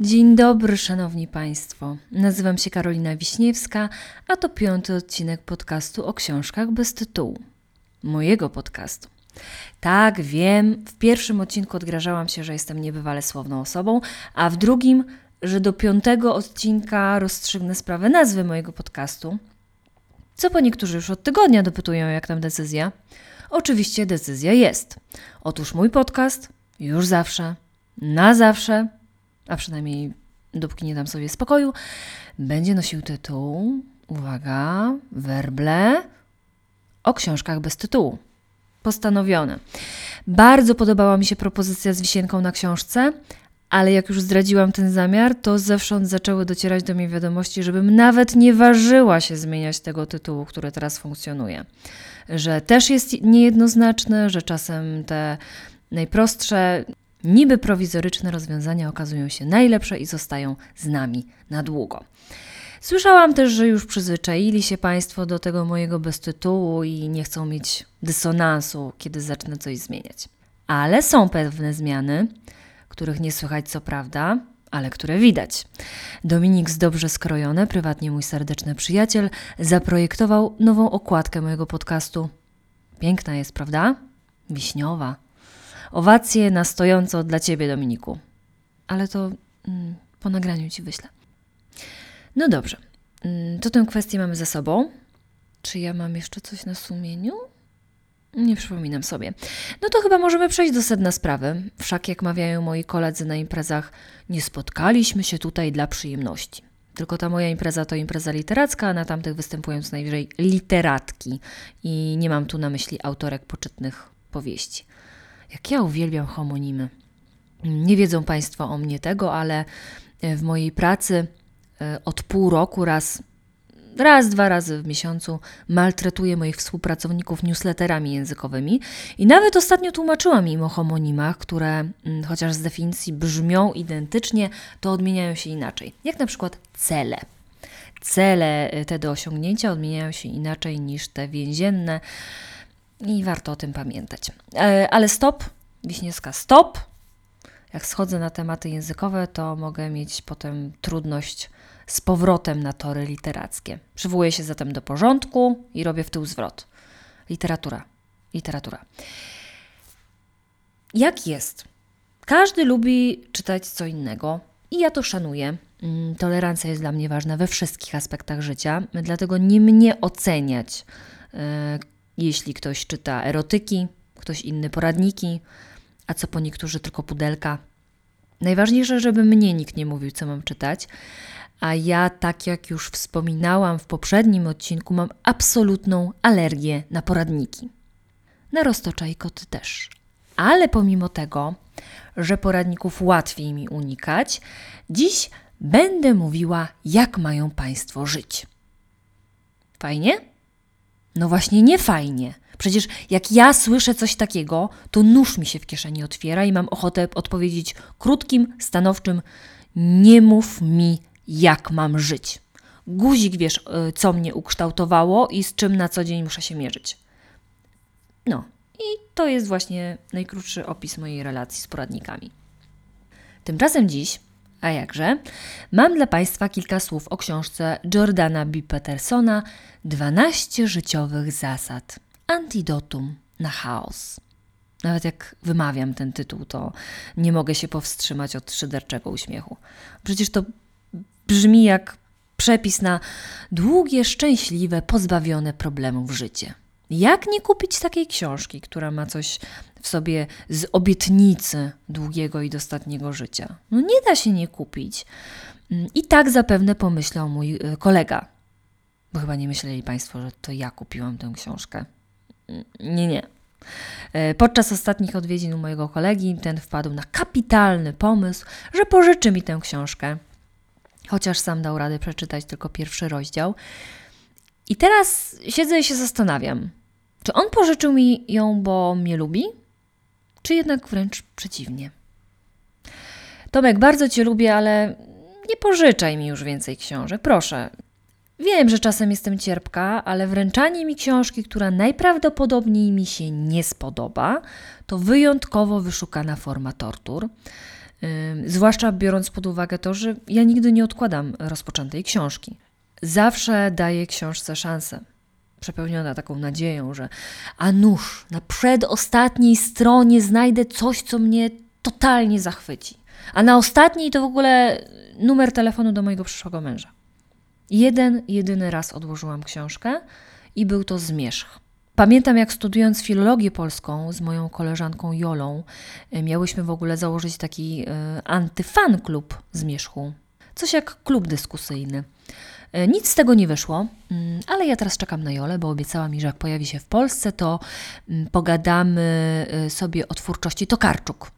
Dzień dobry, szanowni państwo. Nazywam się Karolina Wiśniewska, a to piąty odcinek podcastu o książkach bez tytułu. Mojego podcastu. Tak, wiem, w pierwszym odcinku odgrażałam się, że jestem niebywale słowną osobą, a w drugim, że do piątego odcinka rozstrzygnę sprawę nazwy mojego podcastu. Co po niektórzy już od tygodnia dopytują, jak tam decyzja. Oczywiście decyzja jest. Otóż mój podcast już zawsze, na zawsze, a przynajmniej dopóki nie dam sobie spokoju, będzie nosił tytuł, uwaga, werble o książkach bez tytułu. Postanowione. Bardzo podobała mi się propozycja z wisienką na książce, ale jak już zdradziłam ten zamiar, to zewsząd zaczęły docierać do mnie wiadomości, żebym nawet nie ważyła się zmieniać tego tytułu, który teraz funkcjonuje. Że też jest niejednoznaczny, że czasem te najprostsze, niby prowizoryczne rozwiązania okazują się najlepsze i zostają z nami na długo. Słyszałam też, że już przyzwyczaili się Państwo do tego mojego beztytułu i nie chcą mieć dysonansu, kiedy zacznę coś zmieniać. Ale są pewne zmiany, których nie słychać co prawda, ale które widać. Dominik z Dobrze Skrojone, prywatnie mój serdeczny przyjaciel, zaprojektował nową okładkę mojego podcastu. Piękna jest, prawda? Wiśniowa. Owacje na stojąco dla Ciebie, Dominiku. Ale to mm, po nagraniu Ci wyślę. No dobrze, mm, to tę kwestię mamy za sobą. Czy ja mam jeszcze coś na sumieniu? Nie przypominam sobie. No to chyba możemy przejść do sedna sprawy. Wszak, jak mawiają moi koledzy na imprezach, nie spotkaliśmy się tutaj dla przyjemności. Tylko ta moja impreza to impreza literacka, a na tamtych występują co najwyżej literatki. I nie mam tu na myśli autorek poczytnych powieści. Jak ja uwielbiam homonimy. Nie wiedzą Państwo o mnie tego, ale w mojej pracy e, od pół roku raz raz, dwa razy w miesiącu maltretuję moich współpracowników newsletterami językowymi i nawet ostatnio tłumaczyłam im o homonimach, które mm, chociaż z definicji brzmią identycznie, to odmieniają się inaczej. Jak na przykład cele. Cele y, te do osiągnięcia odmieniają się inaczej niż te więzienne i warto o tym pamiętać. E, ale stop, Wiśniewska, stop! Jak schodzę na tematy językowe, to mogę mieć potem trudność z powrotem na tory literackie. Przywołuję się zatem do porządku i robię w tył zwrot. Literatura, literatura. Jak jest? Każdy lubi czytać co innego i ja to szanuję. Mm, tolerancja jest dla mnie ważna we wszystkich aspektach życia, dlatego nie mnie oceniać, e, jeśli ktoś czyta erotyki, ktoś inny poradniki, a co po niektórzy tylko pudelka. Najważniejsze, żeby mnie nikt nie mówił, co mam czytać, a ja, tak jak już wspominałam w poprzednim odcinku, mam absolutną alergię na poradniki. Na roztocza i koty też. Ale pomimo tego, że poradników łatwiej mi unikać, dziś będę mówiła, jak mają Państwo żyć. Fajnie? No właśnie, nie fajnie. Przecież jak ja słyszę coś takiego, to nóż mi się w kieszeni otwiera i mam ochotę odpowiedzieć krótkim, stanowczym: Nie mów mi jak mam żyć. Guzik wiesz, y, co mnie ukształtowało i z czym na co dzień muszę się mierzyć. No, i to jest właśnie najkrótszy opis mojej relacji z poradnikami. Tymczasem dziś, a jakże, mam dla Państwa kilka słów o książce Jordana B. Petersona 12 życiowych zasad. Antidotum na chaos. Nawet jak wymawiam ten tytuł, to nie mogę się powstrzymać od szyderczego uśmiechu. Przecież to brzmi jak przepis na długie, szczęśliwe, pozbawione problemów życie. Jak nie kupić takiej książki, która ma coś w sobie z obietnicy długiego i dostatniego życia? No nie da się nie kupić. Mm, I tak zapewne pomyślał mój y, kolega. Bo chyba nie myśleli Państwo, że to ja kupiłam tę książkę. Mm, nie, nie. E, podczas ostatnich odwiedzin u mojego kolegi ten wpadł na kapitalny pomysł, że pożyczy mi tę książkę chociaż sam dał radę przeczytać tylko pierwszy rozdział. I teraz siedzę i się zastanawiam, czy on pożyczył mi ją, bo mnie lubi, czy jednak wręcz przeciwnie. Tomek, bardzo Cię lubię, ale nie pożyczaj mi już więcej książek, proszę. Wiem, że czasem jestem cierpka, ale wręczanie mi książki, która najprawdopodobniej mi się nie spodoba, to wyjątkowo wyszukana forma tortur. Zwłaszcza biorąc pod uwagę to, że ja nigdy nie odkładam rozpoczętej książki. Zawsze daję książce szansę. Przepełniona taką nadzieją, że a nuż, na przedostatniej stronie znajdę coś, co mnie totalnie zachwyci. A na ostatniej to w ogóle numer telefonu do mojego przyszłego męża. Jeden, jedyny raz odłożyłam książkę i był to zmierzch. Pamiętam, jak studiując filologię polską z moją koleżanką Jolą, e, miałyśmy w ogóle założyć taki y, antyfan klub zmierzchu. Coś jak klub dyskusyjny. E, nic z tego nie wyszło, mm, ale ja teraz czekam na Jolę, bo obiecała mi, że jak pojawi się w Polsce, to mm, pogadamy sobie o twórczości Tokarczuk.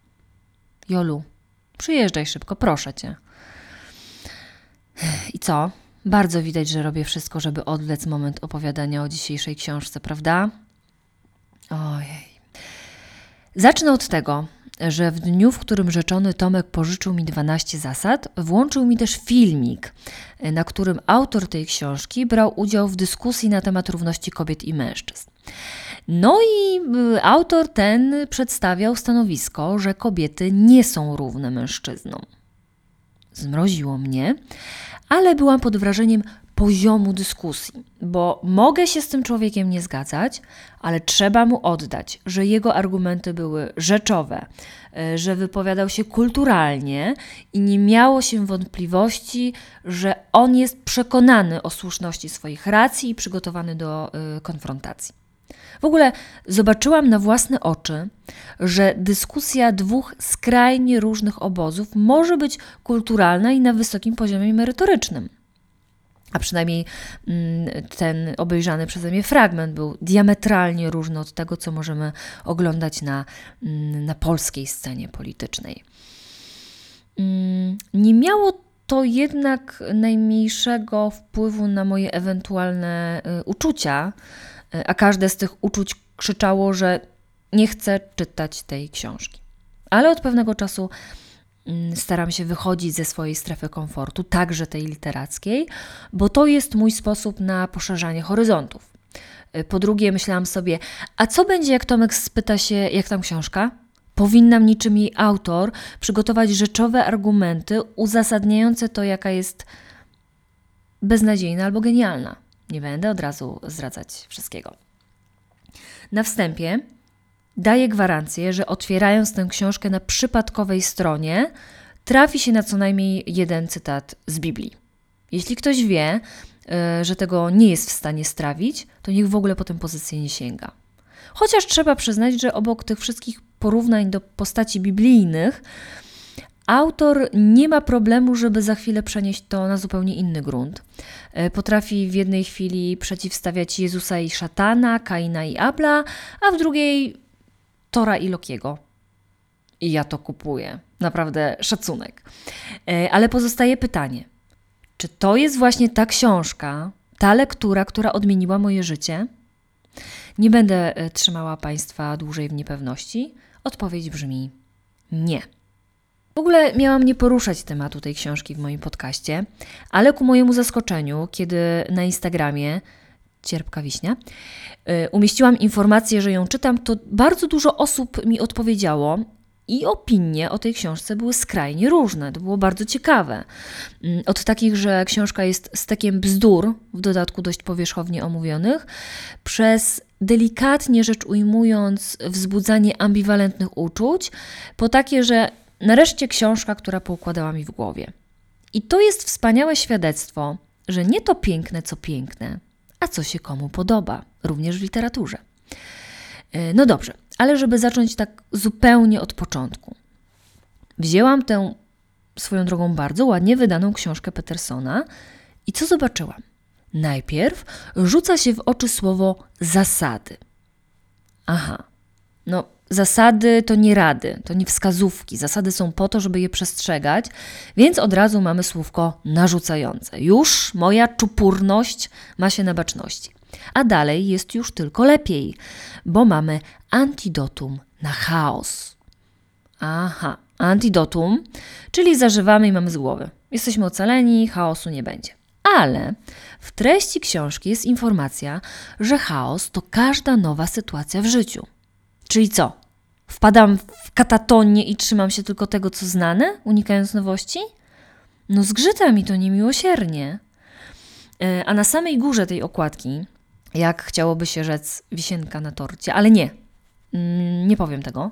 Jolu, przyjeżdżaj szybko, proszę cię. I co? Bardzo widać, że robię wszystko, żeby odlec moment opowiadania o dzisiejszej książce, prawda? Ojej. Zacznę od tego, że w dniu, w którym rzeczony Tomek pożyczył mi 12 zasad, włączył mi też filmik, na którym autor tej książki brał udział w dyskusji na temat równości kobiet i mężczyzn. No i y, autor ten przedstawiał stanowisko, że kobiety nie są równe mężczyznom. Zmroziło mnie, ale byłam pod wrażeniem poziomu dyskusji, bo mogę się z tym człowiekiem nie zgadzać, ale trzeba mu oddać, że jego argumenty były rzeczowe, e, że wypowiadał się kulturalnie i nie miało się wątpliwości, że on jest przekonany o słuszności swoich racji i przygotowany do y, konfrontacji. W ogóle zobaczyłam na własne oczy, że dyskusja dwóch skrajnie różnych obozów może być kulturalna i na wysokim poziomie merytorycznym. A przynajmniej mm, ten obejrzany przeze mnie fragment był diametralnie różny od tego, co możemy oglądać na, mm, na polskiej scenie politycznej. Mm, nie miało to jednak najmniejszego wpływu na moje ewentualne y, uczucia, E, a każde z tych uczuć krzyczało, że nie chce czytać tej książki. Ale od pewnego czasu staram się wychodzić ze swojej strefy komfortu, także tej literackiej, bo to jest mój sposób na poszerzanie horyzontów. E, po drugie, myślałam sobie, a co będzie, jak Tomek spyta się, jak tam książka? Powinnam niczym jej autor przygotować rzeczowe argumenty uzasadniające to, jaka jest beznadziejna albo genialna. Nie będę od razu zdradzać wszystkiego. Na wstępie daję gwarancję, że otwierając tę książkę na przypadkowej stronie, trafi się na co najmniej jeden cytat z Biblii. Jeśli ktoś wie, e, że tego nie jest w stanie strawić, to niech w ogóle po tę pozycję nie sięga. Chociaż trzeba przyznać, że obok tych wszystkich porównań do postaci biblijnych, Autor nie ma problemu, żeby za chwilę przenieść to na zupełnie inny grunt. E, potrafi w jednej chwili przeciwstawiać Jezusa i szatana, Kaina i Abla, a w drugiej Tora i Lokiego. I ja to kupuję. Naprawdę szacunek. E, ale pozostaje pytanie: czy to jest właśnie ta książka, ta lektura, która odmieniła moje życie? Nie będę e, trzymała Państwa dłużej w niepewności. Odpowiedź brzmi nie. W ogóle miałam nie poruszać tematu tej książki w moim podcaście, ale ku mojemu zaskoczeniu, kiedy na Instagramie Cierpka Wiśnia, y, umieściłam informację, że ją czytam, to bardzo dużo osób mi odpowiedziało i opinie o tej książce były skrajnie różne. To było bardzo ciekawe. Mm, od takich, że książka jest stekiem bzdur, w dodatku dość powierzchownie omówionych, przez delikatnie rzecz ujmując, wzbudzanie ambiwalentnych uczuć, po takie, że Nareszcie książka, która poukładała mi w głowie. I to jest wspaniałe świadectwo, że nie to piękne, co piękne, a co się komu podoba, również w literaturze. E, no dobrze, ale żeby zacząć tak zupełnie od początku. Wzięłam tę swoją drogą bardzo ładnie wydaną książkę Petersona i co zobaczyłam? Najpierw rzuca się w oczy słowo zasady. Aha, no Zasady to nie rady, to nie wskazówki. Zasady są po to, żeby je przestrzegać, więc od razu mamy słówko narzucające. Już moja czupurność ma się na baczności. A dalej jest już tylko lepiej, bo mamy antidotum na chaos. Aha, antidotum, czyli zażywamy i mamy z głowy. Jesteśmy ocaleni, chaosu nie będzie. Ale w treści książki jest informacja, że chaos to każda nowa sytuacja w życiu. Czyli co? Wpadam w katatonię i trzymam się tylko tego, co znane, unikając nowości? No zgrzyta mi to niemiłosiernie. E, a na samej górze tej okładki, jak chciałoby się rzec wisienka na torcie, ale nie, mm, nie powiem tego.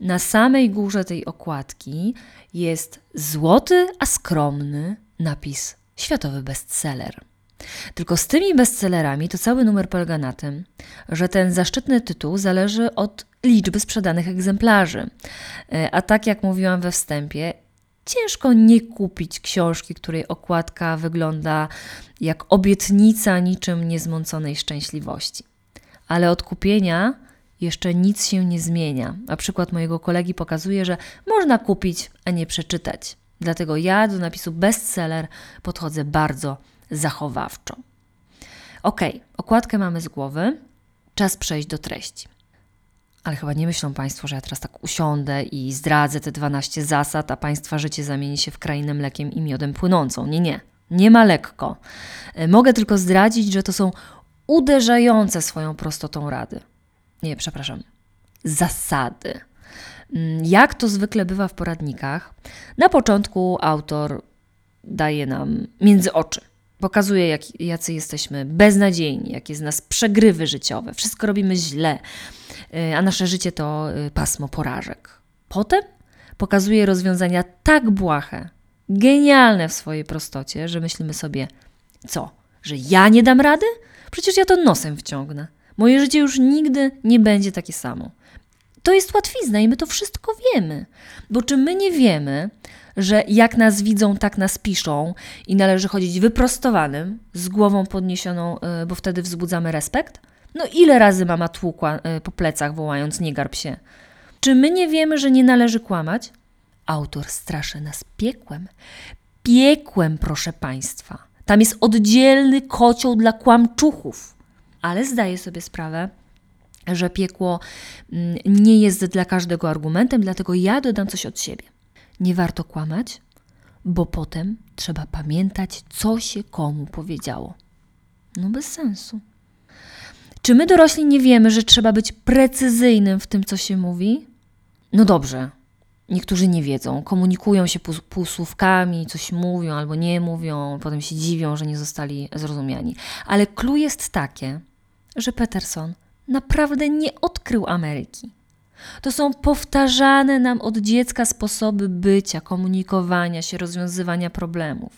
Na samej górze tej okładki jest złoty, a skromny napis światowy bestseller. Tylko z tymi bestsellerami to cały numer polega na tym, że ten zaszczytny tytuł zależy od liczby sprzedanych egzemplarzy. E, a tak jak mówiłam we wstępie, ciężko nie kupić książki, której okładka wygląda jak obietnica niczym niezmąconej szczęśliwości. Ale od kupienia jeszcze nic się nie zmienia. A przykład mojego kolegi pokazuje, że można kupić, a nie przeczytać. Dlatego ja do napisu bestseller podchodzę bardzo zachowawczo. Ok, okładkę mamy z głowy, czas przejść do treści. Ale chyba nie myślą Państwo, że ja teraz tak usiądę i zdradzę te 12 zasad, a Państwa życie zamieni się w krainę mlekiem i miodem płynącą. Nie, nie. Nie ma lekko. E, mogę tylko zdradzić, że to są uderzające swoją prostotą rady. Nie, przepraszam. Zasady. Mm, jak to zwykle bywa w poradnikach, na początku autor daje nam między oczy. Pokazuje, jak, jacy jesteśmy beznadziejni, jakie z nas przegrywy życiowe, wszystko robimy źle, y, a nasze życie to y, pasmo porażek. Potem pokazuje rozwiązania tak błahe, genialne w swojej prostocie, że myślimy sobie, co, że ja nie dam rady? Przecież ja to nosem wciągnę. Moje życie już nigdy nie będzie takie samo. To jest łatwizna i my to wszystko wiemy. Bo czy my nie wiemy, że jak nas widzą, tak nas piszą i należy chodzić wyprostowanym, z głową podniesioną, y, bo wtedy wzbudzamy respekt? No ile razy mama tłukła y, po plecach, wołając nie garb się? Czy my nie wiemy, że nie należy kłamać? Autor straszy nas piekłem. Piekłem, proszę Państwa. Tam jest oddzielny kocioł dla kłamczuchów. Ale zdaję sobie sprawę, że piekło mm, nie jest dla każdego argumentem, dlatego ja dodam coś od siebie. Nie warto kłamać, bo potem trzeba pamiętać, co się komu powiedziało. No bez sensu. Czy my dorośli nie wiemy, że trzeba być precyzyjnym w tym, co się mówi? No dobrze. Niektórzy nie wiedzą, komunikują się półsłówkami, coś mówią albo nie mówią, potem się dziwią, że nie zostali zrozumiani. Ale clue jest takie, że Peterson naprawdę nie odkrył Ameryki. To są powtarzane nam od dziecka sposoby bycia, komunikowania się, rozwiązywania problemów.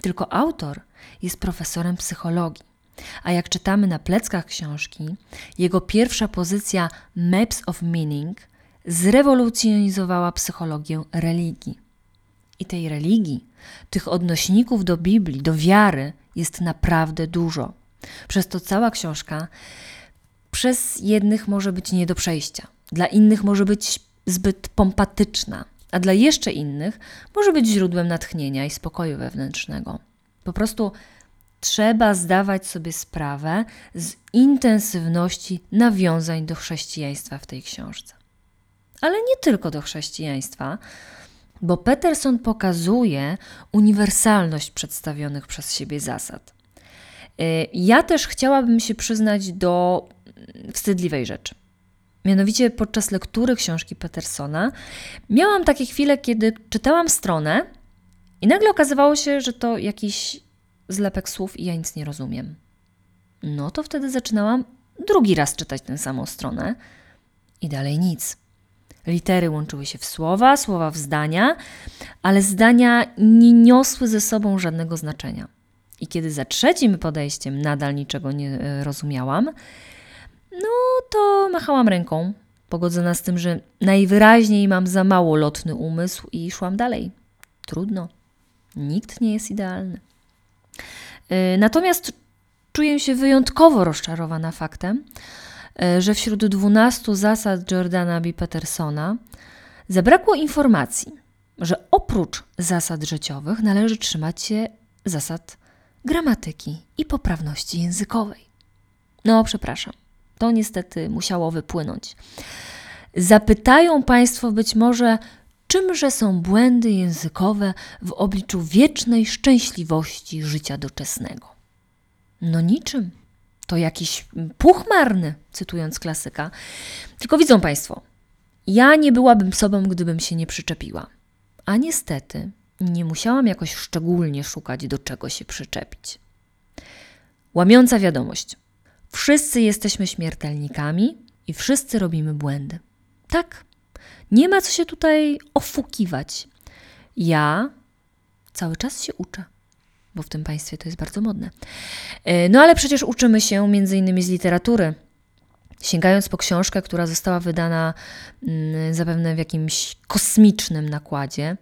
Tylko autor jest profesorem psychologii. A jak czytamy na pleckach książki, jego pierwsza pozycja Maps of Meaning zrewolucjonizowała psychologię religii. I tej religii, tych odnośników do Biblii, do wiary jest naprawdę dużo. Przez to cała książka przez jednych może być nie do przejścia, dla innych może być zbyt pompatyczna, a dla jeszcze innych może być źródłem natchnienia i spokoju wewnętrznego. Po prostu trzeba zdawać sobie sprawę z intensywności nawiązań do chrześcijaństwa w tej książce. Ale nie tylko do chrześcijaństwa, bo Peterson pokazuje uniwersalność przedstawionych przez siebie zasad. Y, ja też chciałabym się przyznać do wstydliwej rzeczy. Mianowicie podczas lektury książki Petersona miałam takie chwile, kiedy czytałam stronę i nagle okazywało się, że to jakiś zlepek słów i ja nic nie rozumiem. No to wtedy zaczynałam drugi raz czytać tę samą stronę i dalej nic. Litery łączyły się w słowa, słowa w zdania, ale zdania nie niosły ze sobą żadnego znaczenia. I kiedy za trzecim podejściem nadal niczego nie e, rozumiałam, no to machałam ręką, pogodzona z tym, że najwyraźniej mam za mało lotny umysł i szłam dalej. Trudno. Nikt nie jest idealny. E, natomiast czuję się wyjątkowo rozczarowana faktem, e, że wśród 12 zasad Jordana B. Petersona zabrakło informacji, że oprócz zasad życiowych należy trzymać się zasad gramatyki i poprawności językowej. No, przepraszam, to niestety musiało wypłynąć. Zapytają Państwo być może, czymże są błędy językowe w obliczu wiecznej szczęśliwości życia doczesnego. No niczym. To jakiś puch marny, cytując klasyka. Tylko widzą Państwo, Ja nie byłabym sobą, gdybym się nie przyczepiła. A niestety nie musiałam jakoś szczególnie szukać, do czego się przyczepić. Łamiąca wiadomość. Wszyscy jesteśmy śmiertelnikami i wszyscy robimy błędy. Tak, nie ma co się tutaj ofukiwać. Ja cały czas się uczę, bo w tym państwie to jest bardzo modne. E, no ale przecież uczymy się między innymi z literatury. Sięgając po książkę, która została wydana mm, zapewne w jakimś kosmicznym nakładzie,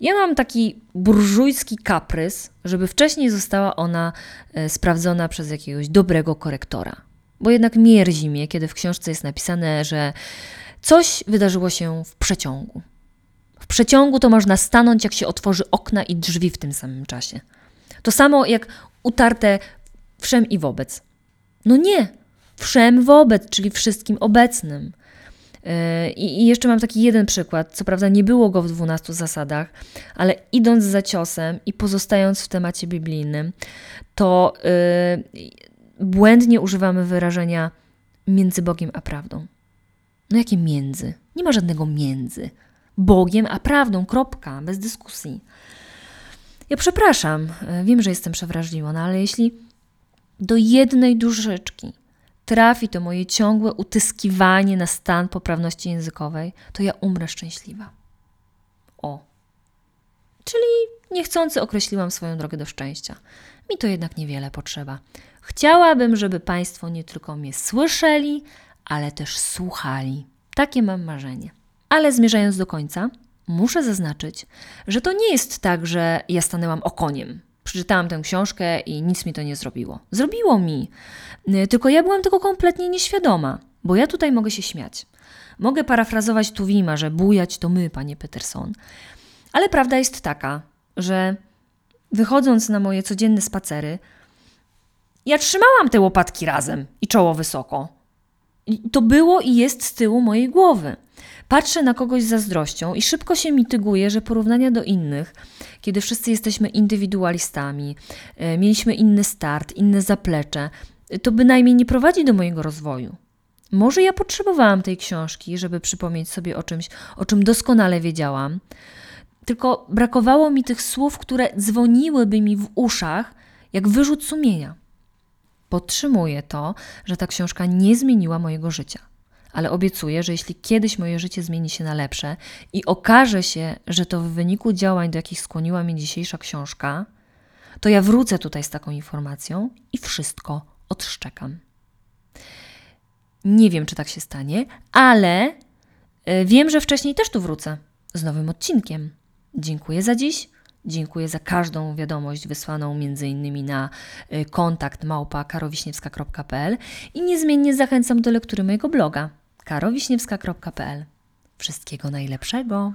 ja mam taki burżujski kaprys, żeby wcześniej została ona e, sprawdzona przez jakiegoś dobrego korektora. Bo jednak mierzi mnie, kiedy w książce jest napisane, że coś wydarzyło się w przeciągu. W przeciągu to można stanąć, jak się otworzy okna i drzwi w tym samym czasie. To samo jak utarte wszem i wobec. No nie, wszem wobec, czyli wszystkim obecnym. Yy, I jeszcze mam taki jeden przykład. Co prawda nie było go w 12 zasadach, ale idąc za ciosem i pozostając w temacie biblijnym, to yy, błędnie używamy wyrażenia między Bogiem a prawdą. No jakie między? Nie ma żadnego między. Bogiem a prawdą, kropka, bez dyskusji. Ja przepraszam, yy, wiem, że jestem przewrażliwa, no ale jeśli do jednej duszyczki trafi to moje ciągłe utyskiwanie na stan poprawności językowej, to ja umrę szczęśliwa. O. Czyli niechcący określiłam swoją drogę do szczęścia. Mi to jednak niewiele potrzeba. Chciałabym, żeby Państwo nie tylko mnie słyszeli, ale też słuchali. Takie mam marzenie. Ale zmierzając do końca, muszę zaznaczyć, że to nie jest tak, że ja stanęłam okoniem Przeczytałam tę książkę i nic mi to nie zrobiło. Zrobiło mi, y, tylko ja byłam tego kompletnie nieświadoma, bo ja tutaj mogę się śmiać. Mogę parafrazować Tuwima, że bujać to my, panie Peterson. Ale prawda jest taka, że wychodząc na moje codzienne spacery, ja trzymałam te łopatki razem i czoło wysoko. I to było i jest z tyłu mojej głowy. Patrzę na kogoś z zazdrością i szybko się mityguje, że porównania do innych, kiedy wszyscy jesteśmy indywidualistami, e, mieliśmy inny start, inne zaplecze, to bynajmniej nie prowadzi do mojego rozwoju. Może ja potrzebowałam tej książki, żeby przypomnieć sobie o czymś, o czym doskonale wiedziałam, tylko brakowało mi tych słów, które dzwoniłyby mi w uszach jak wyrzut sumienia. Podtrzymuję to, że ta książka nie zmieniła mojego życia ale obiecuję, że jeśli kiedyś moje życie zmieni się na lepsze i okaże się, że to w wyniku działań, do jakich skłoniła mnie dzisiejsza książka, to ja wrócę tutaj z taką informacją i wszystko odszczekam. Nie wiem, czy tak się stanie, ale e, wiem, że wcześniej też tu wrócę z nowym odcinkiem. Dziękuję za dziś. Dziękuję za każdą wiadomość wysłaną innymi na e, kontakt małpa karowiśniewska.pl i niezmiennie zachęcam do lektury mojego bloga karowiśniewska.pl. Wszystkiego najlepszego!